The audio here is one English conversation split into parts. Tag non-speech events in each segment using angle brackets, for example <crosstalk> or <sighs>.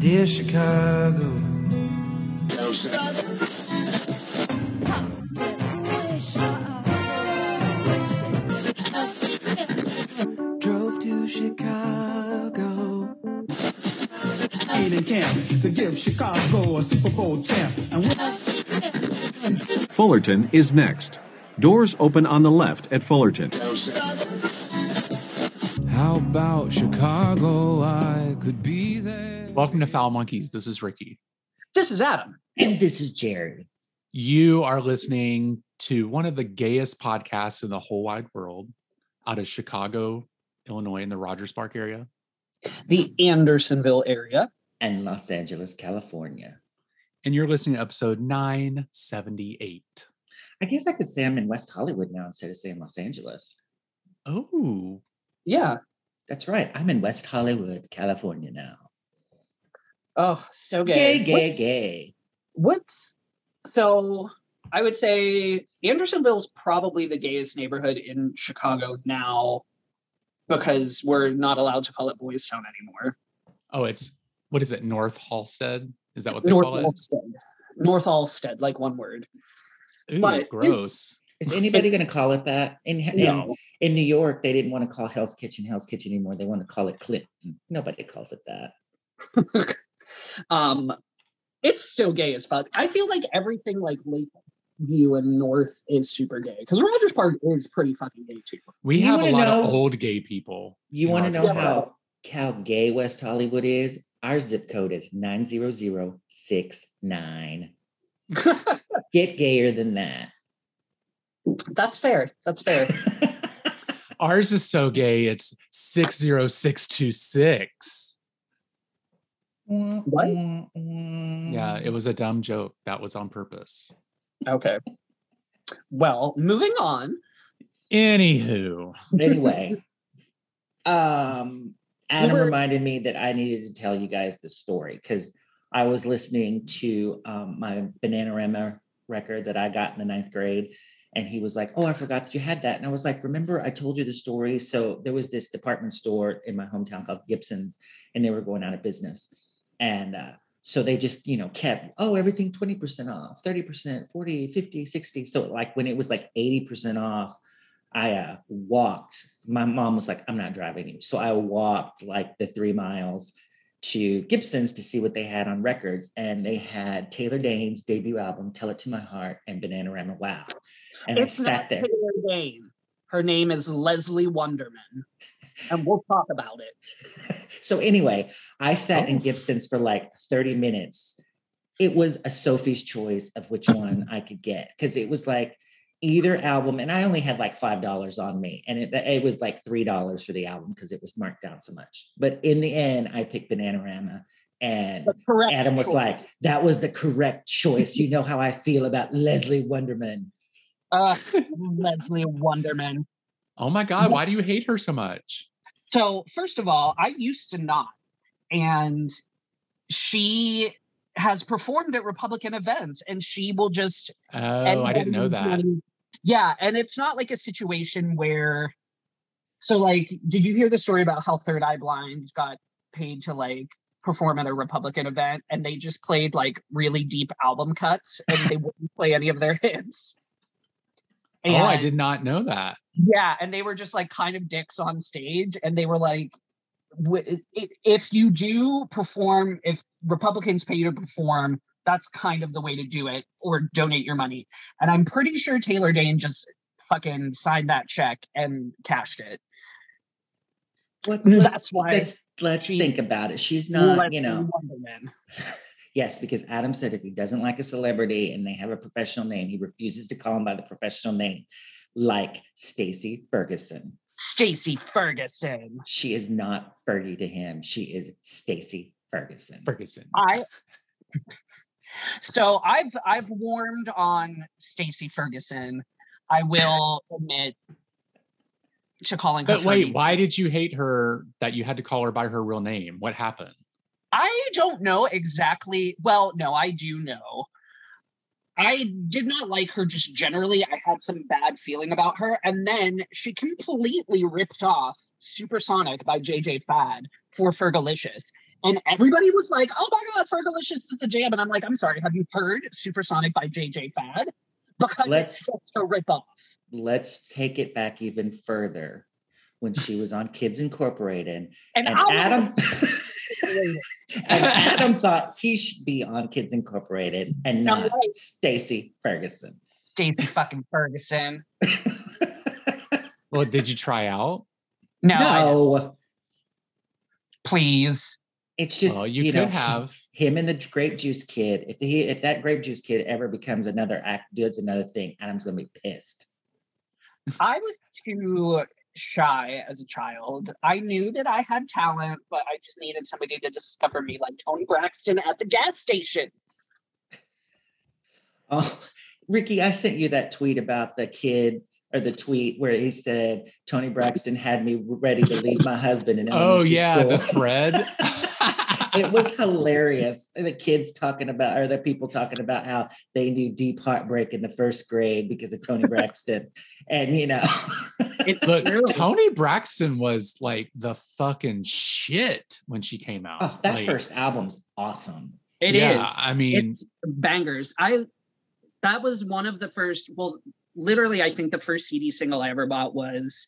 Dear Chicago. Drove to Chicago. camp to give Chicago a Super Bowl champ. Fullerton is next. Doors open on the left at Fullerton. How about Chicago? I could be there. Welcome to Foul Monkeys. This is Ricky. This is Adam. And this is Jerry. You are listening to one of the gayest podcasts in the whole wide world out of Chicago, Illinois, in the Rogers Park area. The Andersonville area. And Los Angeles, California. And you're listening to episode 978. I guess I could say I'm in West Hollywood now instead of saying Los Angeles. Oh, Yeah. That's right. I'm in West Hollywood, California now. Oh, so Gay, gay. gay, What's- gay. What's so? I would say Andersonville's probably the gayest neighborhood in Chicago now because we're not allowed to call it Boys Town anymore. oh, it's what is it? North Halsted? Is that what they North call it? Alstead. North Alstead, like one word. Ooh, but is- gross. Is anybody going to call it that? In, in, No. in New York, they didn't want to call Hell's Kitchen Hell's Kitchen anymore. They want to call it Clinton. Nobody calls it that. <laughs> um, it's still gay as fuck. I feel like everything like Lakeview and North is super gay because Rogers Park is pretty fucking gay too. We You have a lot know- of old gay people. You want to know how, how gay West Hollywood is? Our zip code is 90069. <laughs> Get gayer than that. That's fair. That's fair. <laughs> Ours is so gay. It's 60626. What? Yeah, it was a dumb joke. That was on purpose. okay. Well, moving on. Anywho, anyway, <laughs> um, Adam were- reminded me that I needed to tell you guys the story because I was listening to um, my Bananarama record that I got in the ninth grade. And he was like, Oh, I forgot that you had that. And I was like, Remember, I told you the story. So there was this department store in my hometown called Gibson's, and they were going out of business. And uh, so they just, you know, kept, oh, everything 20% off, 30%, 40, 50, 60. So, like, when it was like 80% off, I uh, walked. My mom was like, I'm not driving you. So I walked like the three miles to Gibson's to see what they had on records. And they had Taylor Dayne's debut album, Tell It to My Heart, and Bananarama Wow. And it's I not sat there. Taylor Dayne. Her name is Leslie Wunderman. And we'll talk about it. <laughs> so anyway, I sat in Oh. Gibson's for like 30 minutes. It was a Sophie's choice of which one I could get because it was like either album, and I only had like five dollars on me, and it, it was like three dollars for the album because it was marked down so much. But in the end, I picked Bananarama, and Adam was like, "That was the correct choice." You know how I feel about Leslie Wunderman. Uh, <laughs> Leslie Wunderman. oh my God, why do you hate her so much? So, first of all, I used to not. And she has performed at Republican events and she will just Oh, I didn't know that. Yeah, and it's not like a situation where so like did you hear the story about how Third Eye Blind got paid to like perform at a Republican event and they just played like really deep album cuts and they wouldn't play any of their hits. Oh, I did not know that. yeah, and they were just like kind of dicks on stage, and they were like, w- i- "If you do perform, if Republicans pay you to perform, that's kind of the way to do it, or donate your money." And I'm pretty sure Taylor Dayne just fucking signed that check and cashed it. What, let's- that's why Let's let's she- think about it. She's not, you know. Wunderman. Yes, because Adam said if he doesn't like a celebrity and they have a professional name, he refuses to call them by the professional name, like Stacy Ferguson. Stacy Ferguson. She is not Fergie to him. She is Stacy Ferguson. Ferguson. I so I've I've warmed on Stacy Ferguson. I will admit to calling her. But wait, Fergie. why did you hate her that you had to call her by her real name? What happened? I don't know exactly. Well, no, I do know. I did not like her just generally. I had some bad feeling about her. And then she completely ripped off Supersonic by JJ Fad for Fergalicious. And everybody was like, oh my God, Fergalicious is the jam. And I'm like, I'm sorry, have you heard Supersonic by JJ Fad? Because Let's- it's such a rip off. Let's take it back even further when she was on Kids Incorporated. And, And Adam <laughs> Adam thought he should be on Kids Incorporated and I'm not right. Stacy Ferguson. Stacy fucking Ferguson. Well, did you try out? No, no, please. it's just well, you, you, could know have. him and the grape juice kid. If he if that grape juice kid ever becomes another act, does another thing, Adam's gonna be pissed. I was too shy as a child. I knew that I had talent, but I just needed somebody to discover me, like Toni Braxton at the gas station. Oh, Ricky, I sent you that tweet about the kid or the tweet where he said Toni Braxton had me ready to leave my husband in Oh elementary yeah, the thread. <laughs> <laughs> it was <laughs> hilarious. The kids talking about, or the people talking about how they knew deep heartbreak in the first grade because of Toni Braxton. and you know, It's Look, true. Toni Braxton was like the fucking shit when she came out. oh, that Like, first album's awesome. It is. yeah, I mean, it's bangers. I that was one of the first. Well, literally, I think the first CD single I ever bought was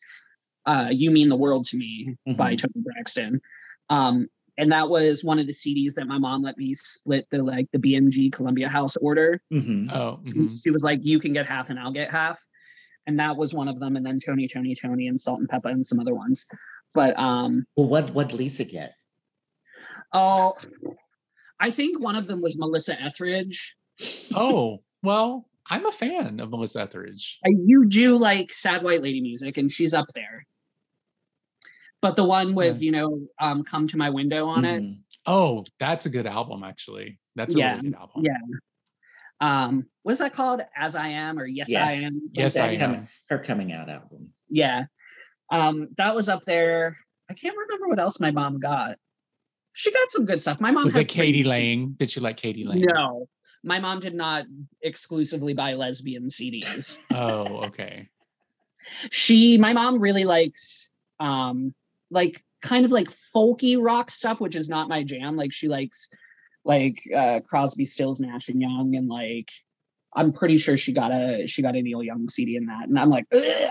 uh, "You Mean the World to Me" by Mhm. Tony Braxton. Um, and that was one of the CDs that my mom let me split the like the BMG Columbia House order. Mhm. oh, And mhm. She was like, "You can get half, and I'll get half," and that was one of them. And then Tony, Tony, Tony, and Salt-N-Pepa, and some other ones. But um, Well, what what Lisa get? oh, I think one of them was Melissa Etheridge. oh, well, I'm a fan of Melissa Etheridge. I- you do like sad white lady music, and she's up there. But the one with you know, um, "Come to My Window" on it, Mhm. Oh, that's a good album, actually. That's a Yeah, really good album. yeah. um, what's that called? "As I Am" or "Yes, I Am"? Yes, I coming- am. Her coming out album. Yeah, um, that was up there. I can't remember what else my mom got. She got some good stuff. My mom Was has it Katie pretty- Lang? Did you like k.d. lang? No, my mom did not exclusively buy lesbian CDs. Oh, okay. she my mom really likes um like kind of like folky rock stuff which is not my jam like she likes like uh crosby stills nash and young and like i'm pretty sure she got a she got a neil young cd in that and i'm like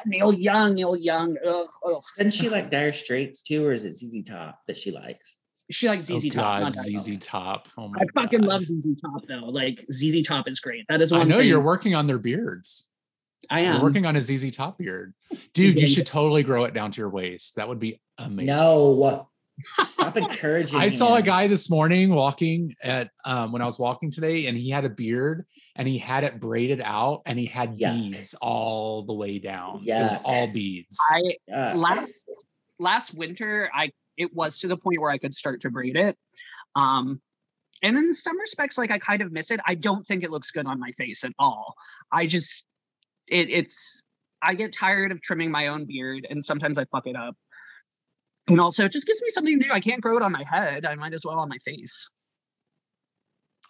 neil young neil young ugh, ugh. Doesn't she like Dire Straits too, or is it ZZ Top that she likes? she likes zz oh, top God, not ZZ Top. Oh my i fucking God. love zz top though like zz top is great that is I one know thing you're working on their beards. I You're am working on a ZZ Top beard. Dude, you should totally grow it down to your waist. That would be amazing. No. What? Stop <laughs> encouraging. I saw a guy this morning walking at um, when I was walking today, and he had a beard and he had it braided out and he had Yuck. beads all the way down. Yeah, It was all beads. i Uh, last last winter i it was to the point where i could start to braid it um and in some respects like i kind of miss it i don't think it looks good on my face at all i just it it's i get tired of trimming my own beard and sometimes i fuck it up and also it just gives me something new i can't grow it on my head i might as well on my face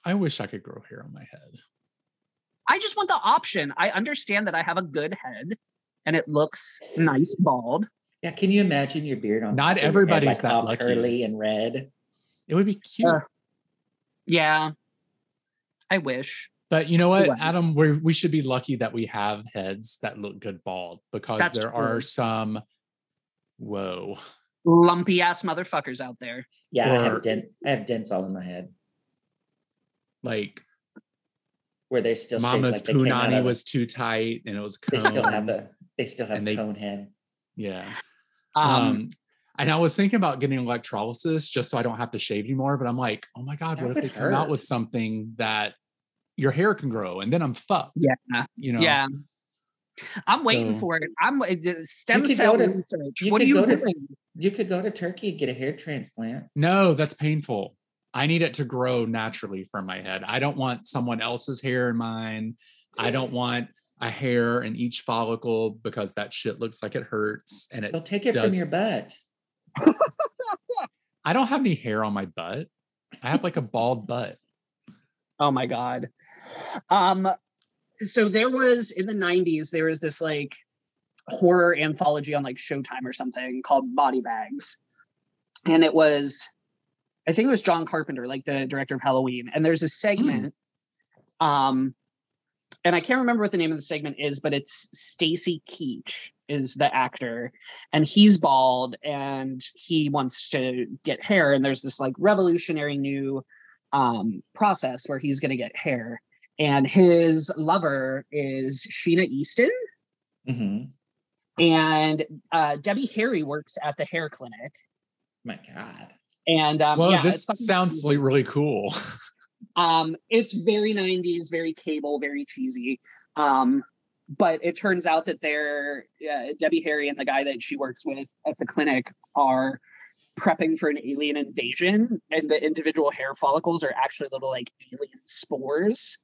I wish I could grow hair on my head. i just want the option i understand that i have a good head and it looks nice bald yeah, can you imagine your beard on? Not top of your head, everybody's like, that lucky. curly and red. It would be cute. Uh, yeah i wish But you know what, Wow. Adam, we we should be lucky that we have heads that look good bald because That's there are some. Whoa, lumpy ass motherfuckers out there Yeah, I have dent. I have dents all in my head like where they still shaped Mama's like they came out punani was too tight and it was. They still have the. They still have And they- cone head. yeah. um, Um, and I was thinking about getting electrolysis just so I don't have to shave anymore. But I'm like, oh my god, what if they would come out with something that your hair can grow, and then I'm fucked. Yeah, you know. Yeah. I'm waiting for it. I'm the stem cell to- research. what are you go to- doing? You could go to Turkey and get a hair transplant. No, that's painful. I need it to grow naturally from my head. I don't want someone else's hair in mine. I don't want a hair in each follicle because that shit looks like it hurts. And They'll take it from your butt. <laughs> I don't have any hair on my butt. I have like a bald butt. Oh my god. Um so there was in the 90s there was this like horror anthology on like showtime or something called body bags. And it was i think it was john carpenter like the director of halloween. And there's a segment um and i can't remember what the name of the segment is but it's stacy keach is the actor. And he's bald and he wants to get hair. And there's this like revolutionary new um process where he's going to get hair and his lover is Sheena Easton, hmm and uh, Debbie Harry works at the hair clinic. My God. And um, well, yeah, this sounds crazy. like really cool. <laughs> um, it's very '90s, very cable, very cheesy. Um, but it turns out that they're uh, Debbie Harry and the guy that she works with at the clinic are prepping for an alien invasion, and the individual hair follicles are actually little like alien spores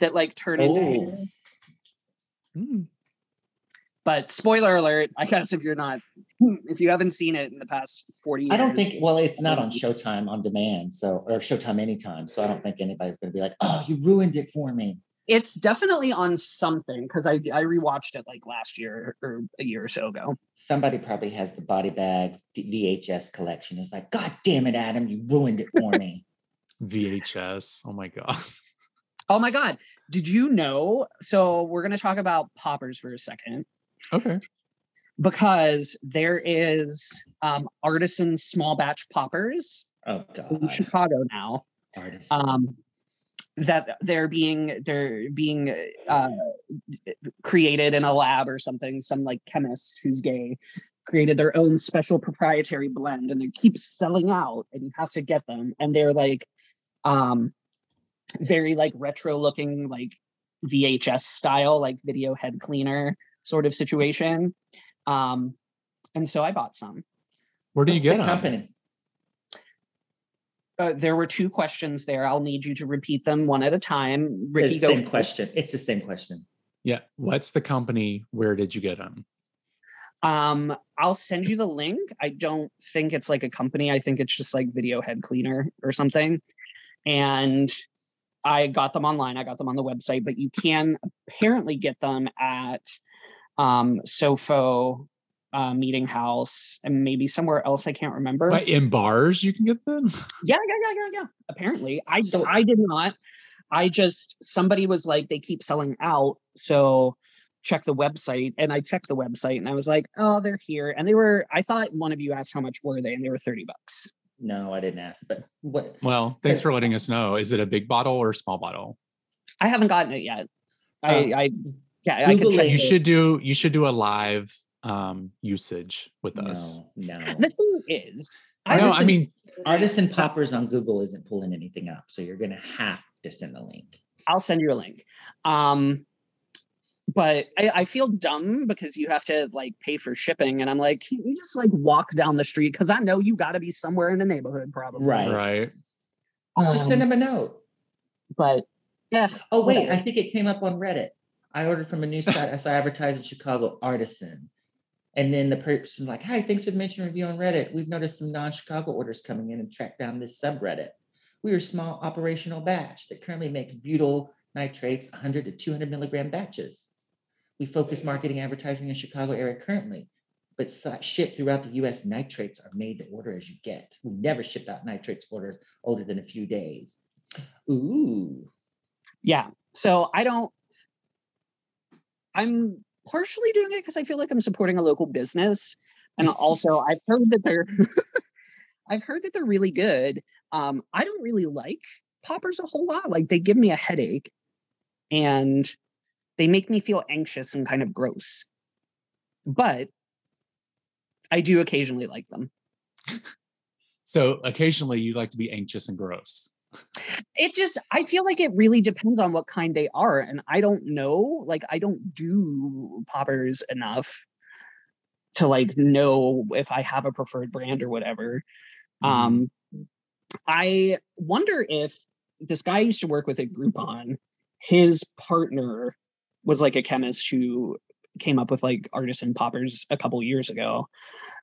that like turn into hair. Oh, Hmm. But spoiler alert, I guess if you're not, if you haven't seen it in the past 40 years. I don't think, well, it's not on Showtime on demand, so, or Showtime anytime. So I don't think anybody's going to be like, oh, you ruined it for me. it's definitely on something because I, I rewatched it like last year or a year or so ago. Somebody probably has the body bags VHS collection. It's like, God damn it, Adam, you ruined it for me. <laughs> VHS. Oh my god. Oh my God. Did you know? So we're going to talk about poppers for a second Okay. because there is um, artisan small batch poppers Oh, in Chicago now. Artist. um, that they're being they're being uh, created in a lab or something. Some like chemist who's gay created their own special proprietary blend, and they keep selling out, and you have to get them. And they're like um, very like retro looking, like VHS style, like video head cleaner sort of situation. Um, and so I bought some. Where do you What's get the them? company? Uh, there were two questions there. I'll need you to repeat them one at a time. Ricky, It's the same first. question. It's the same question. Yeah. What's the company? Where did you get them? Um, I'll send you the link. I don't think it's like a company. I think it's just like video head cleaner or something. And I got them online. I got them on the website, but you can apparently get them at um Sofo uh, meeting house and maybe somewhere else. I can't remember. But in bars, you can get them. <laughs> Yeah, yeah, yeah, yeah, yeah. Apparently, I I did not. I just somebody was like they keep selling out, so check the website, and I checked the website, and I was like, oh, they're here, and they were. I thought one of you asked how much were they, and they were thirty bucks. No, I didn't ask. But what? Well, thanks for letting us know. Is it a big bottle or a small bottle? I haven't gotten it yet. I Oh. I yeah, I could Google You it. should do you should do a live um usage with us. No, no. The thing is, No, I Artisan- mean Artisan Poppers on Google isn't pulling anything up. So you're going to have to send the link. I'll send you a link. Um, but I, I feel dumb because you have to like pay for shipping, and I'm like, can you just like walk down the street? Because I know you got to be somewhere in the neighborhood, probably. Right. right. Just send Um, them a note. but yeah. Oh, wait. whatever. I think it came up on Reddit. I ordered from a news site I saw advertised in Chicago, Artisan. And then the person's like, hi, thanks for the mention review on Reddit. We've noticed some non Chicago orders coming in and tracked down this subreddit. We are a small operational batch that currently makes butyl nitrates 100 to 200 milligram batches. We focus marketing advertising in Chicago area currently, but shipped throughout the US, nitrates are made to order as you get. We never shipped out nitrates orders older than a few days. Ooh. yeah. So I don't. I'm partially doing it because I feel like I'm supporting a local business, and <laughs> also I've heard that they're. <laughs> I've heard that they're really good. Um, I don't really like poppers a whole lot. Like they give me a headache, and they make me feel anxious and kind of gross. But I do occasionally like them. So occasionally you like to be anxious and gross. it just i feel like it really depends on what kind they are and i don't know like i don't do poppers enough to like know if i have a preferred brand or whatever um i wonder if this guy I used to work with at groupon his partner was like a chemist who came up with like artisan poppers a couple years ago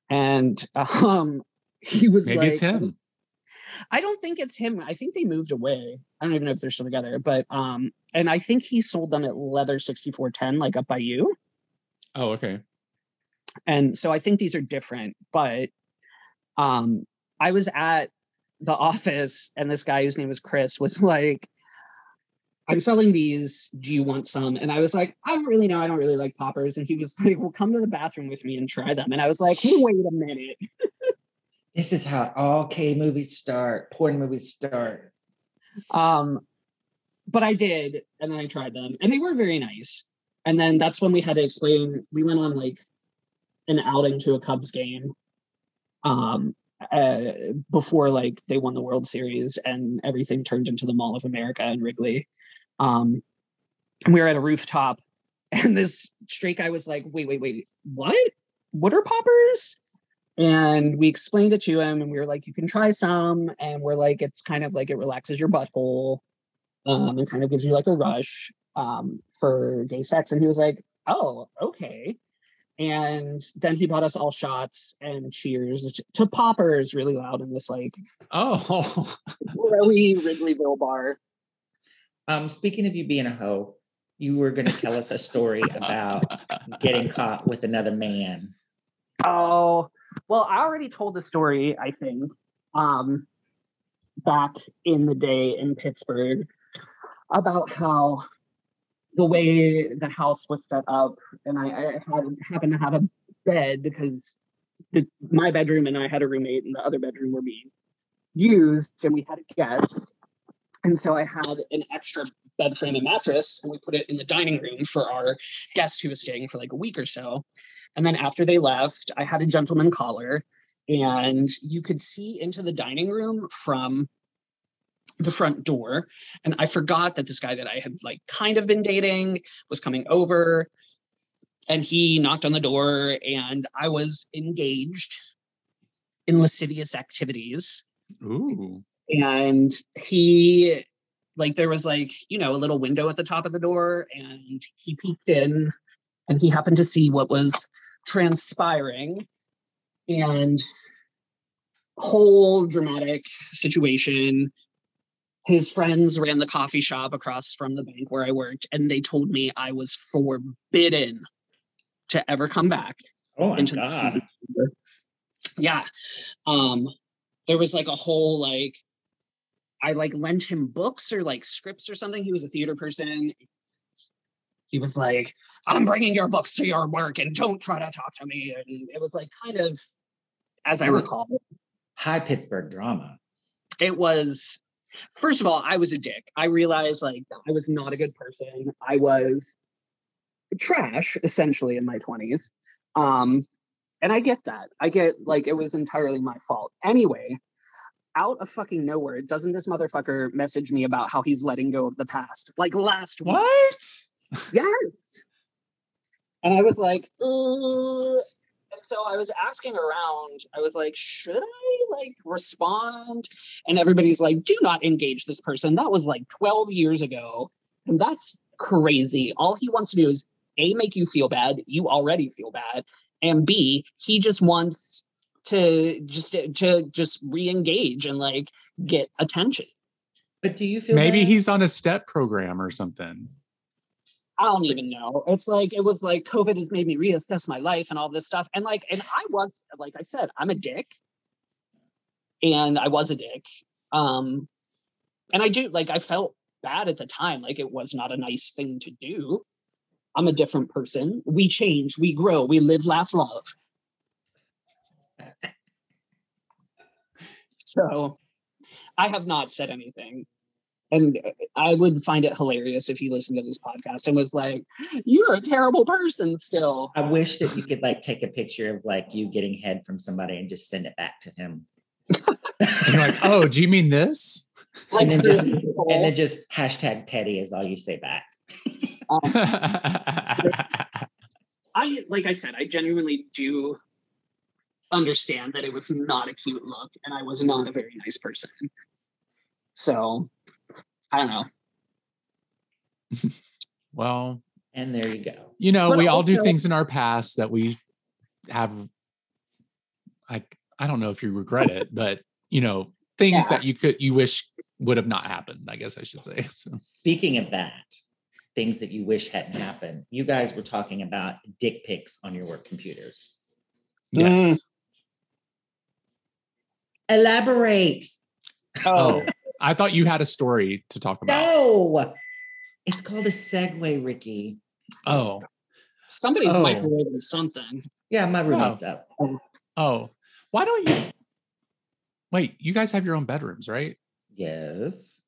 and um <laughs> he was Maybe like it's him. I don't think it's him. I think they moved away. I don't even know if they're still together. But um, and I think he sold them at Leather 6410, like up by you. Oh, okay. And so I think these are different, but um I was at the office and this guy whose name was Chris was like, I'm selling these. Do you want some? And I was like, I don't really know. I don't really like poppers. And he was <laughs> like, Well, come to the bathroom with me and try them. And I was like, Wait a minute. <laughs> This is how all K movies start, porn movies start. Um, but I did, and then I tried them, and they were very nice. And then that's when we had to explain. We went on like an outing to a Cubs game, um, uh, before like they won the World Series, and everything turned into the Mall of America and Wrigley. Um, we were at a rooftop, <laughs> and this straight guy was like, "Wait, wait, wait, what? What are poppers?" And we explained it to him, and we were like, "You can try some," and we're like, "It's kind of like it relaxes your butthole." um, and kind of gives you like a rush um, for gay sex. And he was like, oh, okay. And then he bought us all shots and cheers to, to poppers really loud in this like Oh, <laughs> really Wrigleyville bar. Um, speaking of you being a hoe, you were going to tell us a story <laughs> about getting caught with another man. Oh, well, I already told the story, I think, um, back in the day in Pittsburgh about how the way the house was set up, and I, I had happened to have a bed because the, my bedroom and I had a roommate, and the other bedroom were being used, and we had a guest. And so I had an extra bed frame and mattress, and we put it in the dining room for our guest who was staying for like a week or so. And then after they left, I had a gentleman caller, and you could see into the dining room from the front door. And I forgot that this guy that I had like kind of been dating was coming over. And he knocked on the door, and I was engaged in lascivious activities ooh. And he like there was like you know a little window at the top of the door and he peeked in and he happened to see what was transpiring and whole dramatic situation his friends ran the coffee shop across from the bank where i worked and they told me i was forbidden to ever come back Oh my god! Yeah. Um, there was like a whole like I like lent him books or like scripts or something. He was a theater person. He was like, I'm bringing your books to your work and don't try to talk to me. And it was like kind of, as I recall, High Pittsburgh drama. it was first of all i was a dick i realized like i was not a good person i was trash essentially in my 20s um and i get that i get like it was entirely my fault anyway out of fucking nowhere doesn't this motherfucker message me about how he's letting go of the past like last week What? Yes. And I was like, uh, and so I was asking around, I was like, should I like respond? And everybody's like, do not engage this person. That was like 12 years ago. And that's crazy. All he wants to do is A, make you feel bad. You already feel bad. And B, he just wants to just to just re-engage and like get attention. But do you feel Maybe bad? he's on a step program or something. I don't even know. It's like it was like COVID has made me reassess my life and all this stuff. And like, and I was like I said, I'm a dick, and I was a dick. Um, and I do like I felt bad at the time. Like it was not a nice thing to do. I'm a different person. We change, we grow, we live, laugh, love. So oh, I have not said anything. And uh, I would find it hilarious if he listened to this podcast and was like, You're a terrible person still. I wish that you could like take a picture of like you getting head from somebody and just send it back to him. And you're like, oh, do you mean this? Like, and then just and then just hashtag petty is all you say back. Um, I like I said, I genuinely do understand that it was not a cute look and I was not a very nice person. So I don't know. <laughs> well, And there you go. you know, But we all do things in our past that we have like I don't know if you regret it, but you know, things Yeah. that you could you wish would have not happened, I guess I should say. <laughs> So Speaking of that, things that you wish hadn't happened. You guys were talking about dick pics on your work computers. Yes. Elaborate. Oh, I thought you had a story to talk about. No, it's called a segue, Ricky. Oh, Somebody's Oh. microwaving something. Yeah, my roommate's up. oh. Why don't you? Wait, you guys have your own bedrooms, right? Yes.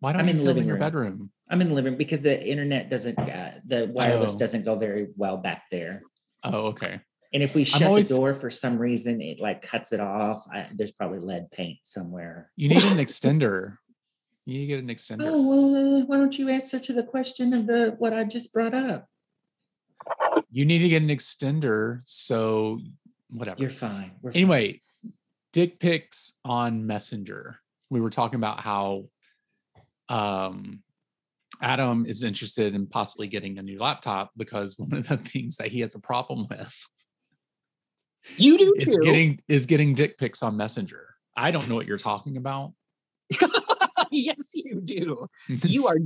Why don't I'm you in the living in your room. bedroom? I'm in the living room because the internet doesn't, uh, the wireless Oh. doesn't go very well back there. Oh, okay. And if we shut always- the door for some reason, it like cuts it off. I, there's probably lead paint somewhere. You need an extender. You need to get an <laughs> extender. Oh well, uh, why don't you answer to the question of the what I just brought up? You need to get an extender. So whatever. You're fine. We're fine. anyway, dick pics on Messenger. We were talking about how um Adam is interested in possibly getting a new laptop because <laughs> one of the things that he has a problem with You do is too. getting is getting dick pics on Messenger. I don't know what you're talking about. <laughs> yes, you do. <laughs> You are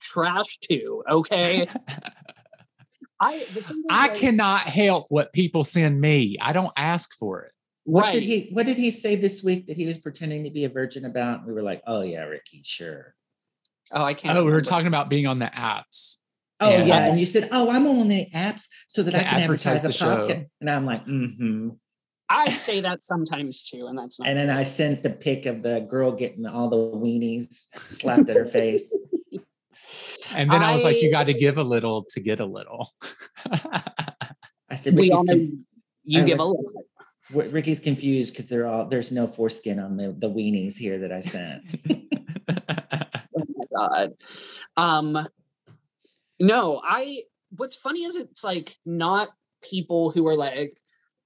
trash too. Okay. <laughs> I the thing I like, cannot help what people send me. I don't ask for it. what right. did he what did he say this week that he was pretending to be a virgin about? We were like, oh yeah, Ricky, sure. Oh, I can't. Oh, we were talking about being on the apps. Oh Yeah. yeah, and you said, oh, I'm on the apps so that I can advertise advertise, the the show. podcast. And I'm like, mm-hmm. I say that sometimes too, and that's not. And then true. I sent the pic of the girl getting all the weenies slapped at her face. <laughs> And then I, was like, you got to give a little to get a little. I said, we all know con- you I give a little. Ricky's confused because they're all there's no foreskin on the, the weenies here that I sent. <laughs> Oh my god. Um no, I what's funny is it's like not people who are like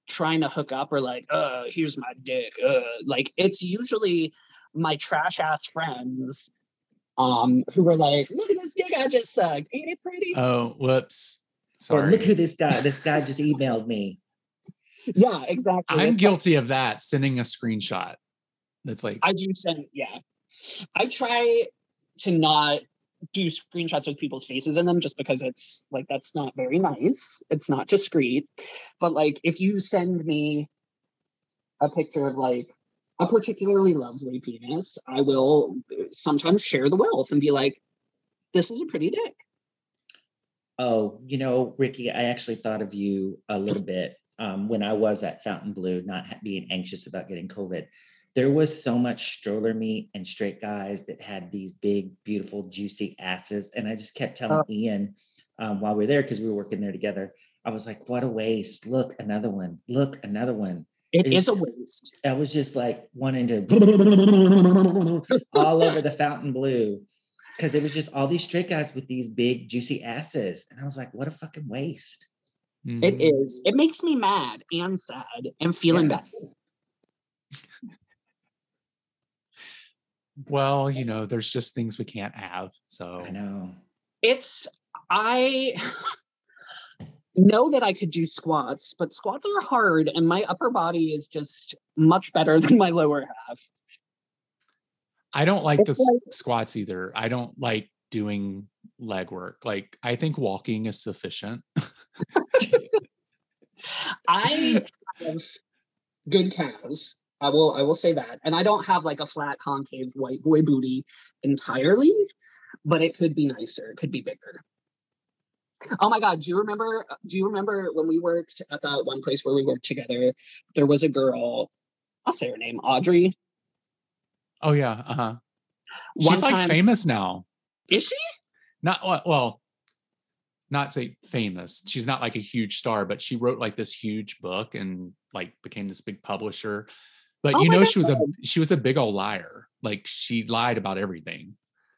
trying to hook up or like, uh, here's my dick. Uh like it's usually my trash ass friends um who were like, look at this dick I just sucked. Ain't it pretty? oh, whoops. Or Sorry. look who this guy, this guy just emailed me. <laughs> yeah, exactly. I'm It's like- guilty of that, sending a screenshot. That's like, I do send, yeah. I try to not do screenshots with people's faces in them just because it's like that's not very nice. It's not discreet. But like if you send me a picture of like a particularly lovely penis, I will sometimes share the wealth and be like, this is a pretty dick. Oh, you know, Ricky, I actually thought of you a little bit um, when I was at Fontainebleau, not being anxious about getting COVID. There was so much stroller meat and straight guys that had these big, beautiful, juicy asses. And I just kept telling Ian um, while we were there, because we were working there together, I was like, what a waste. Look, another one. Look, another one. It It is a waste. I was just like wanting to all over the Fontainebleau because it was just all these straight guys with these big, juicy asses. And I was like, what a fucking waste. It mm, is. It makes me mad and sad and feeling Yeah. bad. Well, you know, there's just things we can't have. So I know. it's I <sighs> know that I could do squats, but squats are hard and my upper body is just much better <laughs> than my lower half. I don't like the It's s- like- squats either. I don't like doing leg work. Like, I think walking is sufficient. <laughs> I have good calves. I will I will say that. And I don't have like a flat concave white boy booty entirely, but it could be nicer. It could be bigger. Oh my god, do you remember do you remember when we worked at that one place where we worked together? There was a girl, I'll say her name, Audrey. Oh, yeah. Uh huh. One She's like famous now. Is she? Not well, not say famous. She's not like a huge star, but she wrote like this huge book and like became this big publisher. But Oh you my know, she was a she was a big old liar. Like she lied about everything.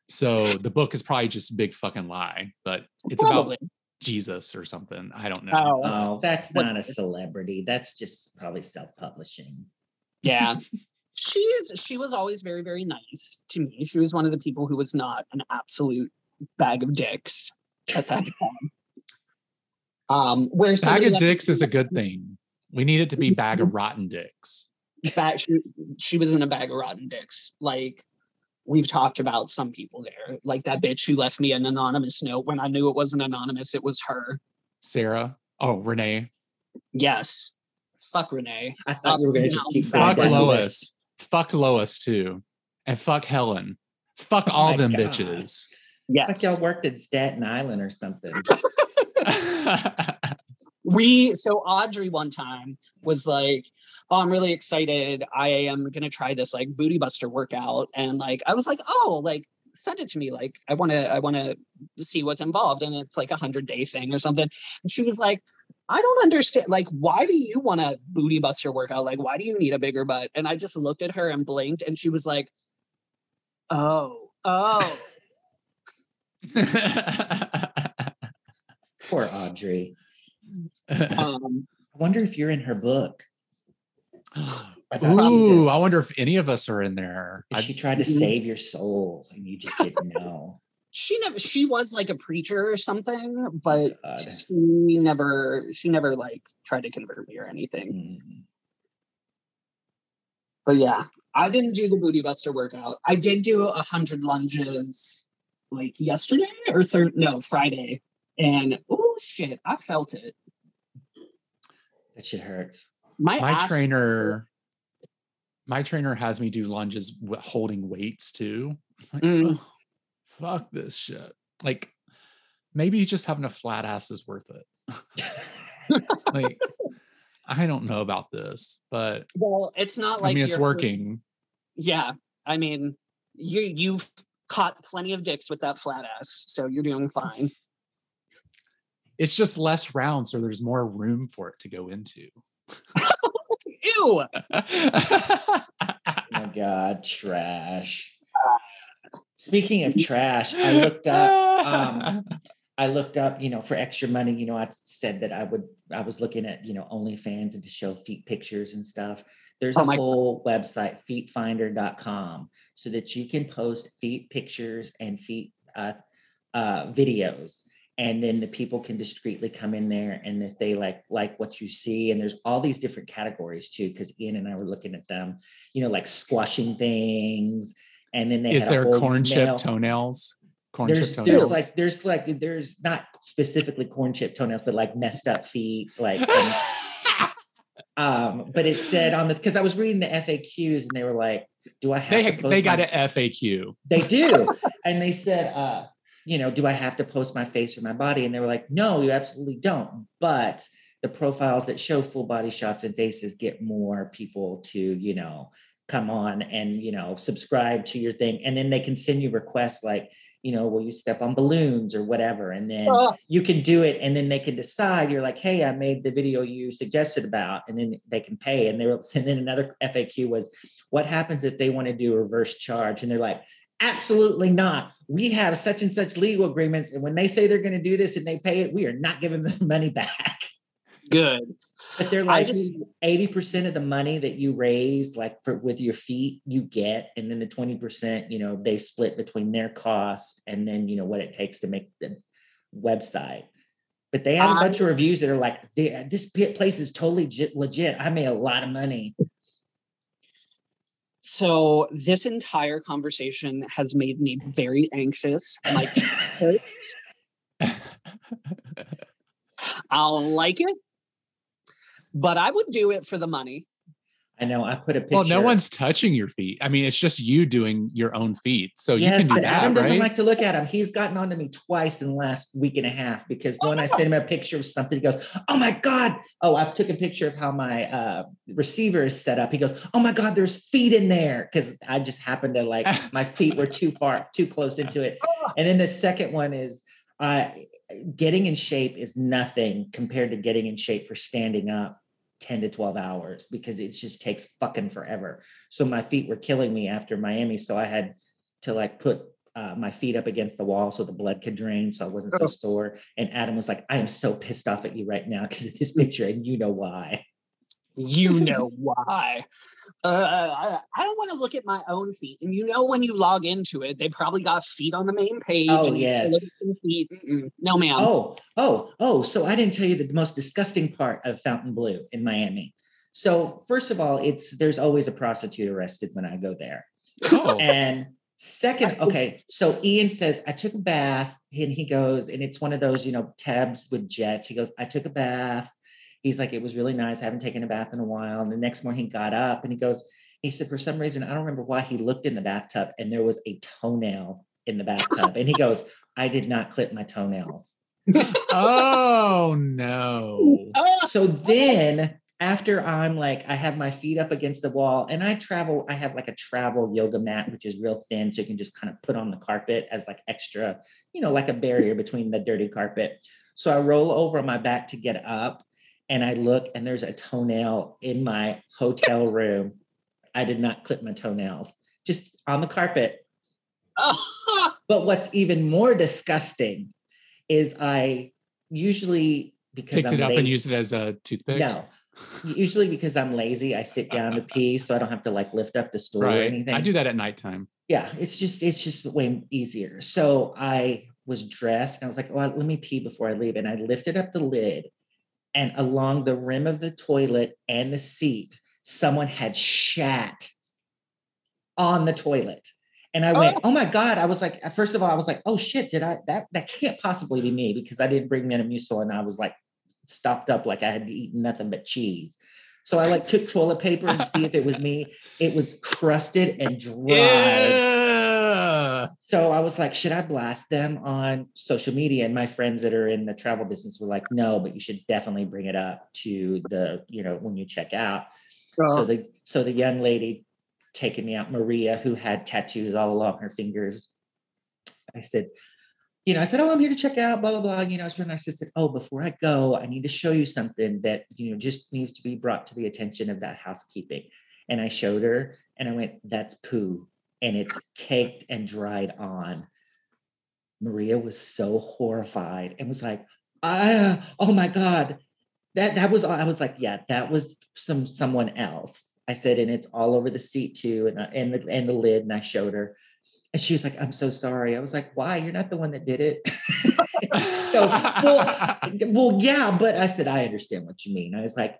So the book is probably just a big fucking lie, but it's Probably. about Jesus or something. I don't know. Oh, Oh, that's What- not a celebrity. That's just probably self-publishing. yeah. <laughs> she is she was always very, very nice to me. She was one of the people who was not an absolute bag of dicks at that <laughs> time. Um where bag somebody of like- dicks is a good <laughs> thing. We need it to be bag of rotten dicks. Bag, she, she was in a bag of rotten dicks. Like we've talked about some people there, like that bitch who left me an anonymous note when I knew it wasn't anonymous. It was her. Sarah. Oh, Renee. Yes. Fuck Renee. I thought you were going to just keep Fuck going down Lois. Fuck Lois too. And fuck Helen. Fuck oh all my them God. bitches. It's Yes. like y'all worked at Staten Island or something. <laughs> <laughs> <laughs> we so audrey one time was like oh i'm really excited. I am gonna try this like booty buster workout. And like i was like oh like send it to me. Like i want to i want to see what's involved and it's like a hundred day thing or something. And she was like i don't understand like why do you want a booty buster workout? Like why do you need a bigger butt? And i just looked at her and blinked and she was like oh oh. <laughs> Poor Audrey. <laughs> um I wonder if you're in her book. <gasps> Ooh, Jesus. I wonder if any of us are in there. If I- she tried to save your soul and you just didn't know. she never she was like a preacher or something but God. she never she never like tried to convert me or anything Mm. but yeah i didn't do the booty buster workout i did do a hundred lunges like yesterday or third no friday and oh shit i felt it That shit hurts. my, my ass- trainer my trainer has me do lunges holding weights too. <laughs> Like, Mm. "Oh, fuck this shit. Like maybe just having a flat ass is worth it. <laughs> Like i don't know about this but well it's not like i mean it's working. Yeah i mean you you've caught plenty of dicks with that flat ass so you're doing fine it's just less round so there's more room for it to go into <laughs> ew Oh my God, trash. Speaking of trash, I looked up. um, <laughs> I looked up, you know, for extra money. You know, I said that I would. I was looking at, you know, OnlyFans and to show feet pictures and stuff. There's Oh a my- whole website, feetfinder.com, so that you can post feet pictures and feet uh, uh, videos, and then the people can discreetly come in there, and if they like like what you see, and there's all these different categories too, because Ian and I were looking at them, you know, like squashing things, and then they is there corn nail- chip toenails? Corn there's, chip there's like there's like there's not specifically corn chip toenails, but like messed up feet, like and, <laughs> um, but it said on the because I was reading the FAQs and they were like, Do I have they they got my- an faq They do. and they said, uh, you know, do I have to post my face or my body? And they were like, No, you absolutely don't. But the profiles that show full body shots and faces get more people to, you know, come on and you know subscribe to your thing and then they can send you requests like you know will you step on balloons or whatever and then Ugh. you can do it and then they can decide you're like hey i made the video you suggested about and then they can pay and they were <laughs> and then another faq was what happens if they want to do a reverse charge and they're like absolutely not we have such and such legal agreements and when they say they're going to do this and they pay it we are not giving them the money back good but they're like just- 80% of the money that you raise, like for with your feet, you get, and then the 20%, you know, they split between their cost and then you know what it takes to make the website. But they have a bunch of reviews that are like, this place is totally legit. I made a lot of money. So this entire conversation has made me very anxious. My hurts. <laughs> I'll like it, but I would do it for the money. I know. I put a picture. well no one's touching your feet i mean it's just you doing your own feet so yes, you can do but that Adam doesn't right like to look at him. He's gotten onto me twice in the last week and a half because when I sent him a picture of something, he goes, "Oh my god!" Oh, I took a picture of how my uh, receiver is set up. He goes, "Oh my god, there's feet in there," because I just happened to like <laughs> my feet were too far, too close into it. And then the second one is, uh, getting in shape is nothing compared to getting in shape for standing up 10 to 12 hours because it just takes fucking forever. So my feet were killing me after Miami. So I had to like put uh, my feet up against the wall so the blood could drain. So I wasn't so Oh. sore. And Adam was like, I am so pissed off at you right now because of this picture. And you know why. You know why. Uh, I, I don't want to look at my own feet. And you know, when you log into it, they probably got feet on the main page. Oh, yes. Look at some feet. Mm-mm. No, ma'am. Oh, oh, oh. So I didn't tell you the most disgusting part of Fontainebleau in Miami. So first of all, it's there's always a prostitute arrested when I go there. oh And Second, okay, so Ian says, I took a bath, and he goes, and it's one of those, you know, tabs with jets. He goes, I took a bath. He's like, it was really nice. I haven't taken a bath in a while. And the next morning he got up and he goes, he said, for some reason, I don't remember why he looked in the bathtub and there was a toenail in the bathtub. and he <laughs> goes, I did not clip my toenails. Oh <laughs> no. so then after I'm like, I have my feet up against the wall and I travel, I have like a travel yoga mat, which is real thin. So you can just kind of put on the carpet as like extra, you know, like a barrier between the dirty carpet. So I roll over on my back to get up and I look and there's a toenail in my hotel room. I did not clip my toenails, just on the carpet. <laughs> But what's even more disgusting is I usually because Picked I'm it up and lazy- used it as a toothpick. no. Usually because I'm lazy, I sit down to pee, so I don't have to like lift up the stool or anything. I do that at nighttime. Yeah, it's just it's just way easier. So I was dressed and I was like, well, let me pee before I leave. And I lifted up the lid, and along the rim of the toilet and the seat, someone had shat on the toilet. And I went, oh, oh my God. I was like, first of all, I was like, oh shit, did I that that can't possibly be me because I didn't bring Metamucil and I was like stopped up like I had eaten nothing but cheese. So I like took toilet paper to see if it was me. It was crusted and dry. <laughs> So I was like, should I blast them on social media? And my friends that are in the travel business were like, no, but you should definitely bring it up to the, you know, when you check out. So the so the young lady taking me out, Maria, who had tattoos all along her fingers. I said, you know, I said, oh, I'm here to check out, blah, blah, blah. You know, it's really nice. I said, oh, before I go, I need to show you something that, you know, just needs to be brought to the attention of that housekeeping. And I showed her and I went, that's poo. And it's caked and dried on. Maria was so horrified and was like, ah, oh my God. That that was all I was like, yeah, that was some someone else. I said, and it's all over the seat too, and and the and the lid. And I showed her, and she was like, "I'm so sorry." I was like, "Why? You're not the one that did it." <laughs> Well, well, yeah, but I said, I understand what you mean. I was like,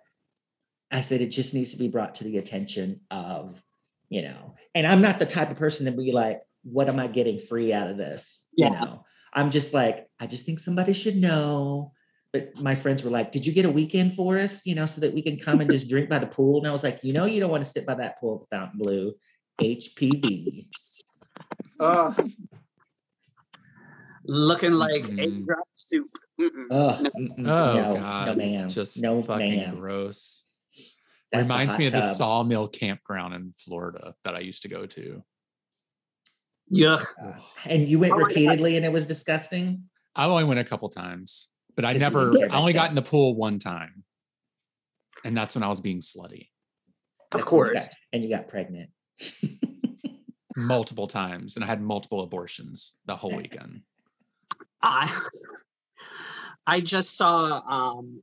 I said, it just needs to be brought to the attention of, you know, and I'm not the type of person to be like, what am I getting free out of this? You know, I'm just like, I just think somebody should know. But my friends were like, Did you get a weekend for us? You know, so that we can come and just drink by the pool. And I was like, You know, you don't want to sit by that pool with Fontainebleau. HPB. Oh, looking like egg Mm-mm. drop soup. Mm-mm. Ugh, No. Oh no, god. no, ma'am. Just no, fucking ma'am. gross. That's Reminds hot me of the sawmill campground in Florida that I used to go to. Yuck. And you went Oh my God. repeatedly and it was disgusting. I only went a couple times, but I never I only got in the pool one time. And that's when I was being slutty Of That's when you got- course. and you got pregnant. <laughs> multiple times and I had multiple abortions the whole weekend. <laughs> I I just saw um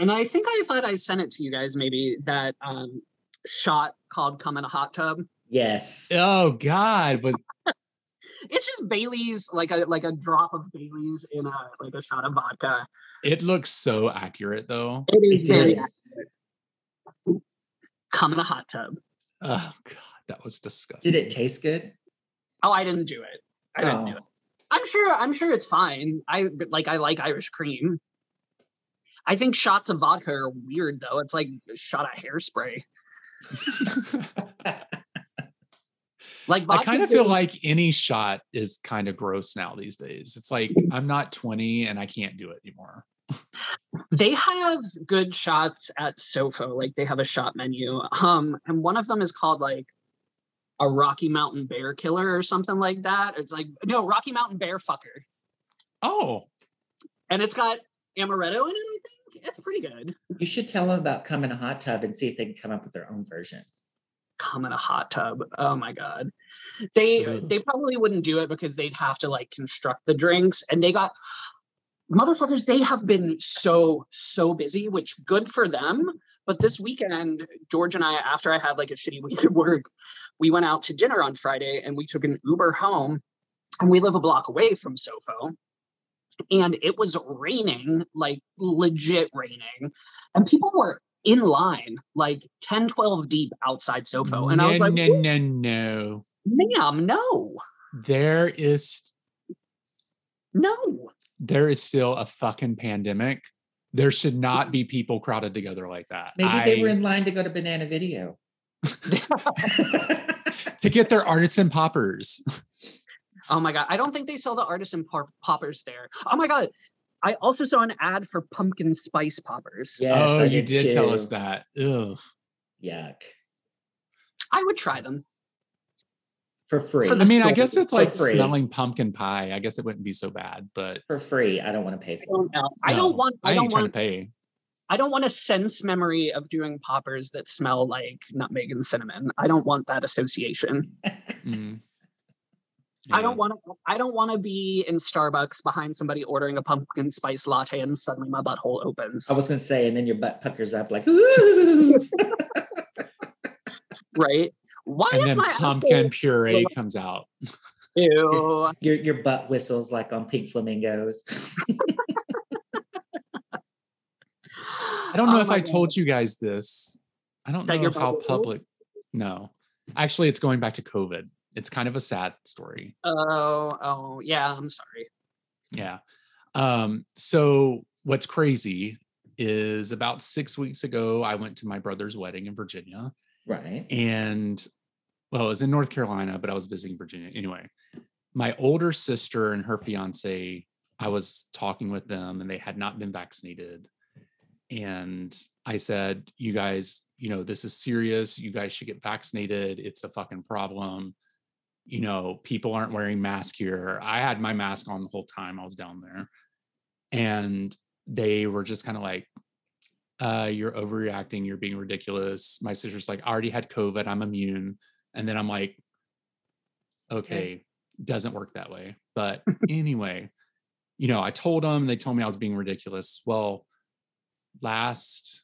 and I think I thought I sent it to you guys maybe that um shot called Come in a Hot Tub. Yes. Oh god, but <laughs> It's just Bailey's like a like a drop of Bailey's in a like a shot of vodka. it looks so accurate though. It is It very accurate. Come in a hot tub. Oh god, that was disgusting. Did it taste good? Oh, I didn't do it. I didn't do Oh. it. I'm sure. I'm sure it's fine. I like. I like Irish cream. I think shots of vodka are weird though. It's like a shot of hairspray. Like I kind of feel like any shot is kind of gross now these days. It's like I'm not 20 and I can't do it anymore. they have good shots at Sofo. Like they have a shot menu. Um, and one of them is called like a Rocky Mountain Bear Killer or something like that. It's like no Rocky Mountain Bear Fucker, Oh, and it's got amaretto in it. I think it's pretty good. You should tell them about come in a hot tub and see if they can come up with their own version. come in a hot tub. Oh my god. They Ugh. they probably wouldn't do it because they'd have to like construct the drinks and they got motherfuckers they have been so so busy which good for them but this weekend george and i after i had like a shitty <laughs> week at work we went out to dinner on friday and we took an uber home and we live a block away from sofo and it was raining like legit raining and people were in line like 10 12 deep outside sofo and i was like no, no, no. Ma'am, no, There is no. there is still a fucking pandemic. There should not mm-hmm. be people crowded together like that. Maybe they were in line to go to Banana Video. <laughs> <laughs> to get their artisan poppers. <laughs> Oh my god, I don't think they sell the artisan pop- poppers there. Oh my god, I also saw an ad for pumpkin spice poppers. Yes, oh, I you did tell us that. Ugh. Yuck. I would try them. For free. For I mean, I guess it's like free. smelling pumpkin pie. I guess it wouldn't be so bad, but For free. I don't want to pay I for don't know. I don't want. I, I don't want. to pay. I don't want a sense memory of doing poppers that smell like nutmeg and cinnamon. I don't want that association. Mm. I don't want to. I don't want to be in Starbucks behind somebody ordering a pumpkin spice latte and suddenly my butthole opens. I was going to say, and then your butt puckers up like, ooh. <laughs> right. Why And then my pumpkin asshole- puree comes out. <laughs> Ew. your, your butt whistles like on pink flamingos. I don't oh know Oh if I God. told you guys this. I don't That know your how butt whistled? public. No, actually, it's going back to COVID. It's kind of a sad story. Oh, oh, yeah. I'm sorry. Yeah. Um, so what's crazy is about six weeks ago, I went to my brother's wedding in Virginia. Right. and well, it was in North Carolina, but I was visiting Virginia anyway. My older sister and her fiance, I was talking with them, and they had not been vaccinated. And I said, "You guys, you know, this is serious. You guys should get vaccinated. It's a fucking problem. You know, people aren't wearing masks here. I had my mask on the whole time I was down there, and they were just kind of like, uh, you're overreacting, you're being ridiculous. My sister's like, I already had COVID, I'm immune. And then I'm like, okay, doesn't work that way. But <laughs> anyway, you know, I told them, they told me I was being ridiculous. Well, last,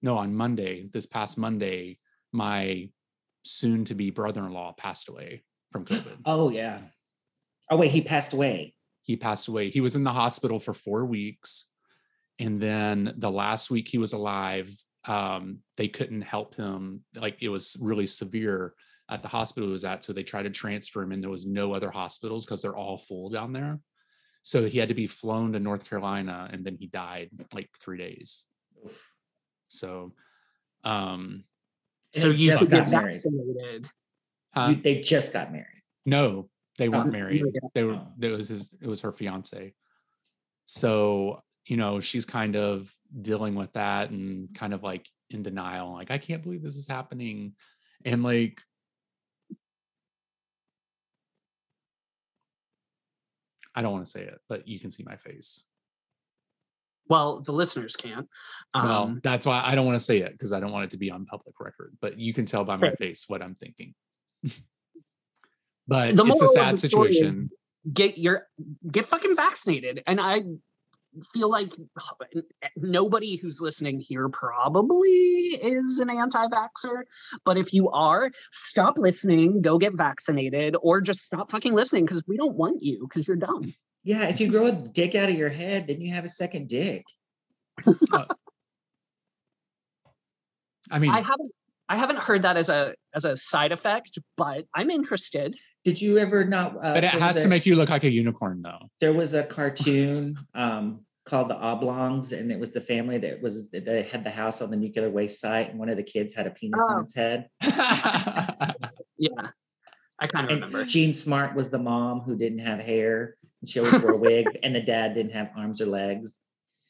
no, on Monday, this past Monday, my soon to be brother in law passed away from <gasps> COVID. Oh, yeah. Oh, wait, he passed away. he passed away. He was in the hospital for four weeks. And then the last week he was alive, um, they couldn't help him. Like it was really severe at the hospital he was at. So they tried to transfer him, and there was no other hospitals because they're all full down there. So he had to be flown to North Carolina, and then he died like three days. So, um, So you just got married. huh? You- they just got married. No, they oh, weren't Oh, married. They were. Oh. It was his. It was her fiance. So you know, she's kind of dealing with that and kind of like in denial. Like, I can't believe this is happening, and like. I don't want to say it, but you can see my face. Well, the listeners can't. well, Um, that's why I don't want to say it because I don't want it to be on public record. But you can tell by my Right. face what I'm thinking. <laughs> but The it's a sad is- situation. get your get fucking vaccinated. And I feel like nobody who's listening here probably is an anti-vaxxer. But if you are, stop listening, go get vaccinated, or just stop fucking listening because we don't want you because you're dumb. Yeah, if you grow a dick out of your head, then you have a second dick. I mean, I haven't I haven't heard that as a as a side effect, but I'm interested. Did you ever not? Uh, but it has was to make you look like a unicorn, though. There was a cartoon um, called The Oblongs, and it was the family that was that had the house on the nuclear waste site, and one of the kids had a penis Oh. on its head. <laughs> Yeah. I kind of remember. Jean Smart was the mom who didn't have hair, and she always wore a <laughs> wig, and the dad didn't have arms or legs.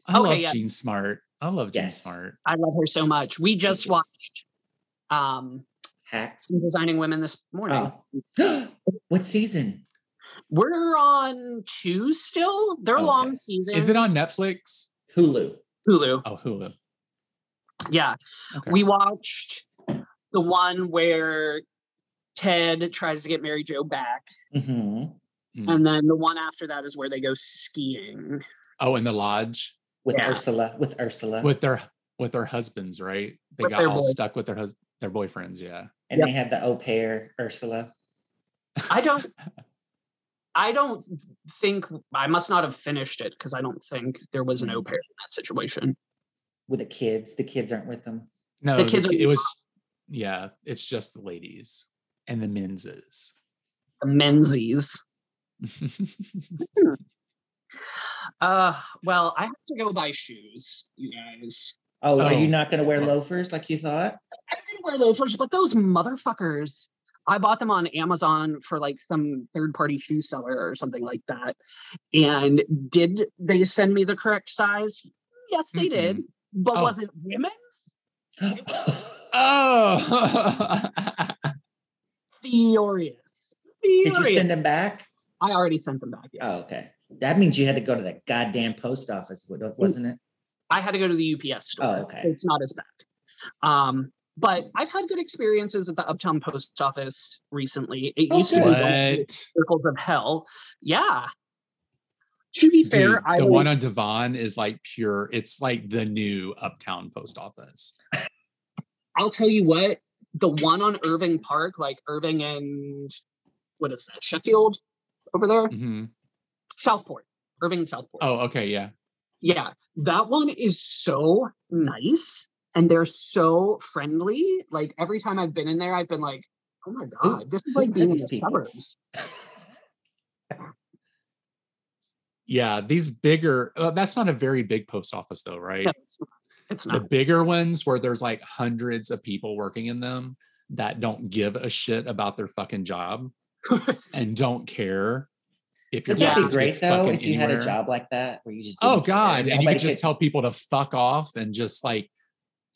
I Okay, love yes. Jean Smart. I love Jean Yes. Smart. I love her so much. We just watched um Hacks. designing women this morning. Oh. <gasps> what season? We're on two still. They're Okay. long seasons. Is it on Netflix? Hulu. Hulu? Oh, Hulu. Yeah. Okay. We watched the one where Ted tries to get Mary Jo back. hmm Mm. And then the one after that is where they go skiing. oh, in the lodge With Yeah. Ursula. With Ursula. with their with their husbands, right? They With got all boy- stuck with their hus- their boyfriends. Yeah. and they had the au pair, Ursula. I don't <laughs> I don't think I must not have finished it because I don't think there was an au pair in that situation. with the kids. The kids aren't with them. No, The the kids ki- are- it was. Yeah, it's just the ladies. and the menses. The menzies. <laughs> Uh, well, I have to go buy shoes, you guys. Oh, are Oh. you not going to wear loafers like you thought? I didn't wear loafers, but those motherfuckers. I bought them on Amazon for like some third party shoe seller or something like that. And did they send me the correct size? Yes, they did. But Oh. was it women's? <gasps> oh, <laughs> Furious. Furious. Did you Furious. send them back? I already sent them back. Yeah. Oh, okay. That means you had to go to the goddamn post office, wasn't it? I had to go to the UPS store. Oh, okay. It's not as bad. Um, but I've had good experiences at the Uptown Post Office recently. It Oh, used to be one of the circles of hell. Yeah. To be fair, Dude, I the would- one on Devon is like pure. It's like the new Uptown Post Office. I'll tell you what, the one on Irving Park, like Irving and what is that, Sheffield over there? Mhm. Southport. Irving and Southport. Oh, okay, yeah. Yeah, that one is so nice and they're so friendly. Like every time I've been in there, I've been like, oh my God, this is like being in the people? suburbs. Yeah, these bigger, uh, that's not a very big post office though, right? No, it's not. It's The bigger ones where there's like hundreds of people working in them that don't give a shit about their fucking job and don't care if your Would that be package great gets though fucking if you had a anywhere. job like that where you just Oh didn't care? God. And you could just could- tell people to fuck off and just like,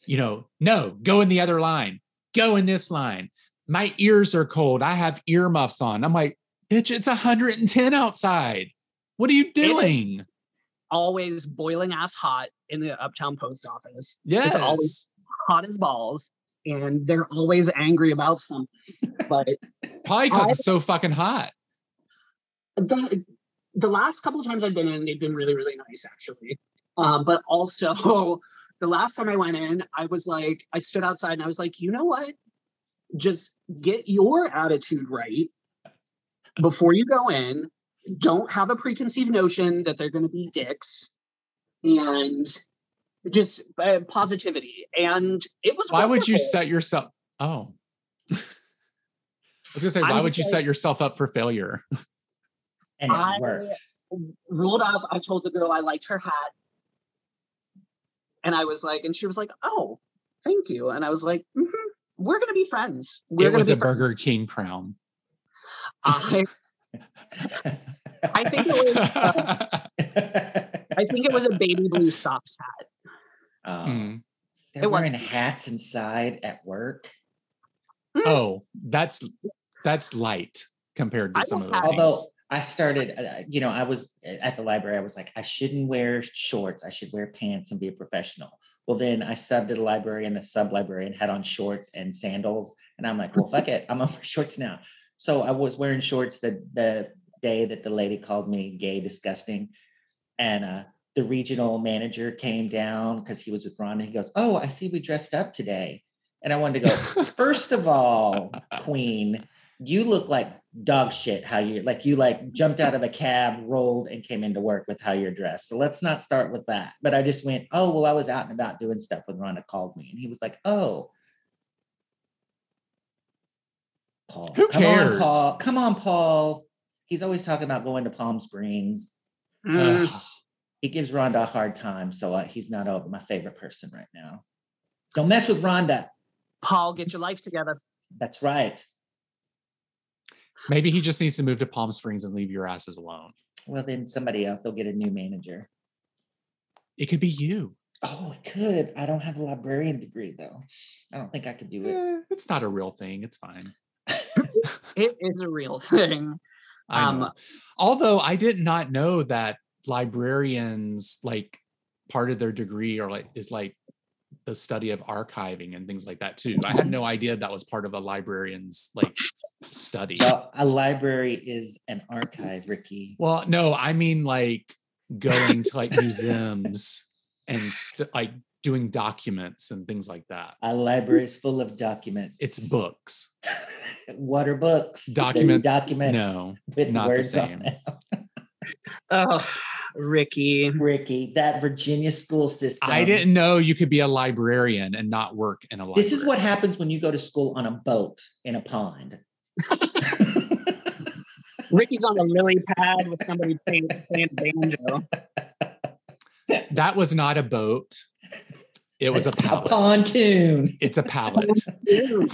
you know, no, go in the other line, go in this line. My ears are cold. I have earmuffs on. I'm like, bitch, it's 110 outside. What are you doing? Always boiling ass hot in the Uptown Post Office. Yes. always- Hot as balls. And they're always angry about something. But <laughs> Probably because it's so fucking hot. the the last couple of times I've been in, they've been really, really nice actually. Um, but also <laughs> the last time I went in, I was like, I stood outside and I was like, you know what? Just get your attitude right before you go in. Don't have a preconceived notion that they're going to be dicks, and just uh, positivity. And it was. Why would you set yourself? Oh. I was gonna say, why would would you say- set yourself up for failure? <laughs> and it I- worked. rolled up. I told the girl I liked her hat. And I was like, and she was like, oh, thank you. And I was like, mhm, we're going to be friends. We're it was to a friends. Burger King crown. I, <laughs> I think it was, uh, <laughs> I think it was a baby blue socks hat. Oh, Mm. they're It was- wearing hats inside at work. Oh, that's that's light compared to I some of the have- Although. I started, uh, you know, I was at the library. I was like, I shouldn't wear shorts. I should wear pants and be a professional. Well, then I subbed at a library and the sub librarian had on shorts and sandals. And I'm like, well, fuck it. I'm gonna <laughs> shorts now. So I was wearing shorts the, the day that the lady called me gay, disgusting. And uh, the regional manager came down because he was with Ron and He goes, Oh, I see we dressed up today. And I wanted to go, First of all, Queen, you look like dog shit how you like you like jumped out of a cab rolled and came into work with how you're dressed. So let's not start with that. But i just went oh well i was out and about doing stuff when rhonda called me. And he was like oh. Paul Who come on cares? paul come on paul. He's always talking about going to palm springs. Mm, Ugh. he gives rhonda a hard time so uh, he's not uh, my favorite person right now don't mess with rhonda Paul, get your life together. that's right Maybe he just needs to move to Palm Springs and leave your asses alone. well then somebody else they'll get a new manager It could be you. Oh, it could. I don't have a librarian degree though. I don't think I could do it. Eh, it's not a real thing. It's fine. <laughs> It is a real thing. I Um, know. Although I did not know that librarians like part of their degree or like is like the study of archiving and things like that too. I had mm-hmm. no idea that was part of a librarian's like study. Well, a library is an archive, Ricky. Well, no, I mean like going to like museums and st- like doing documents and things like that. A library is full of documents. It's books. <laughs> what are books? They're Documents. Documents. No, with not the words on same. Oh, <laughs> Ricky. Ricky, that Virginia school system. I didn't know you could be a librarian and not work in a library. This is what happens when you go to school on a boat in a pond. <laughs> Ricky's on a lily pad with somebody playing, playing banjo. That was not a boat. It was a It's pallet. pontoon. It's a pallet. <laughs>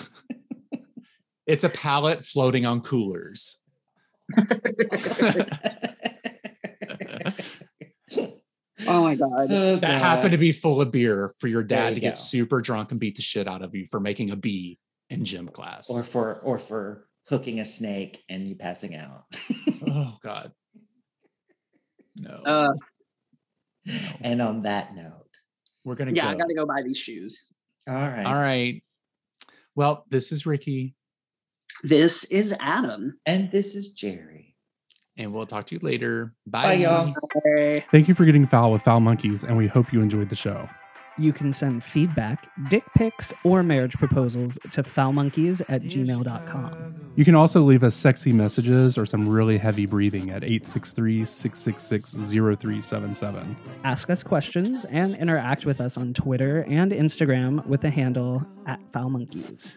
It's a pallet floating on coolers. <laughs> Oh my god. that happened to be full of beer for your dad you to get super drunk and beat the shit out of you for making a B in gym class. or for or for hooking a snake and you passing out. <laughs> oh God. No. Uh, and on that note, We're gonna yeah, go. I gotta go buy these shoes. all right. All right. Well, this is Ricky, This is Adam. And this is Jerry. And we'll talk to you later. Bye, Bye, y'all. Hey. Thank you for getting foul with Foul Monkeys, and we hope you enjoyed the show. You can send feedback, dick pics, or marriage proposals to foulmonkeys at gmail.com. You can also leave us sexy messages or some really heavy breathing at 863 666 0377. Ask us questions and interact with us on Twitter and Instagram with the handle at foulmonkeys.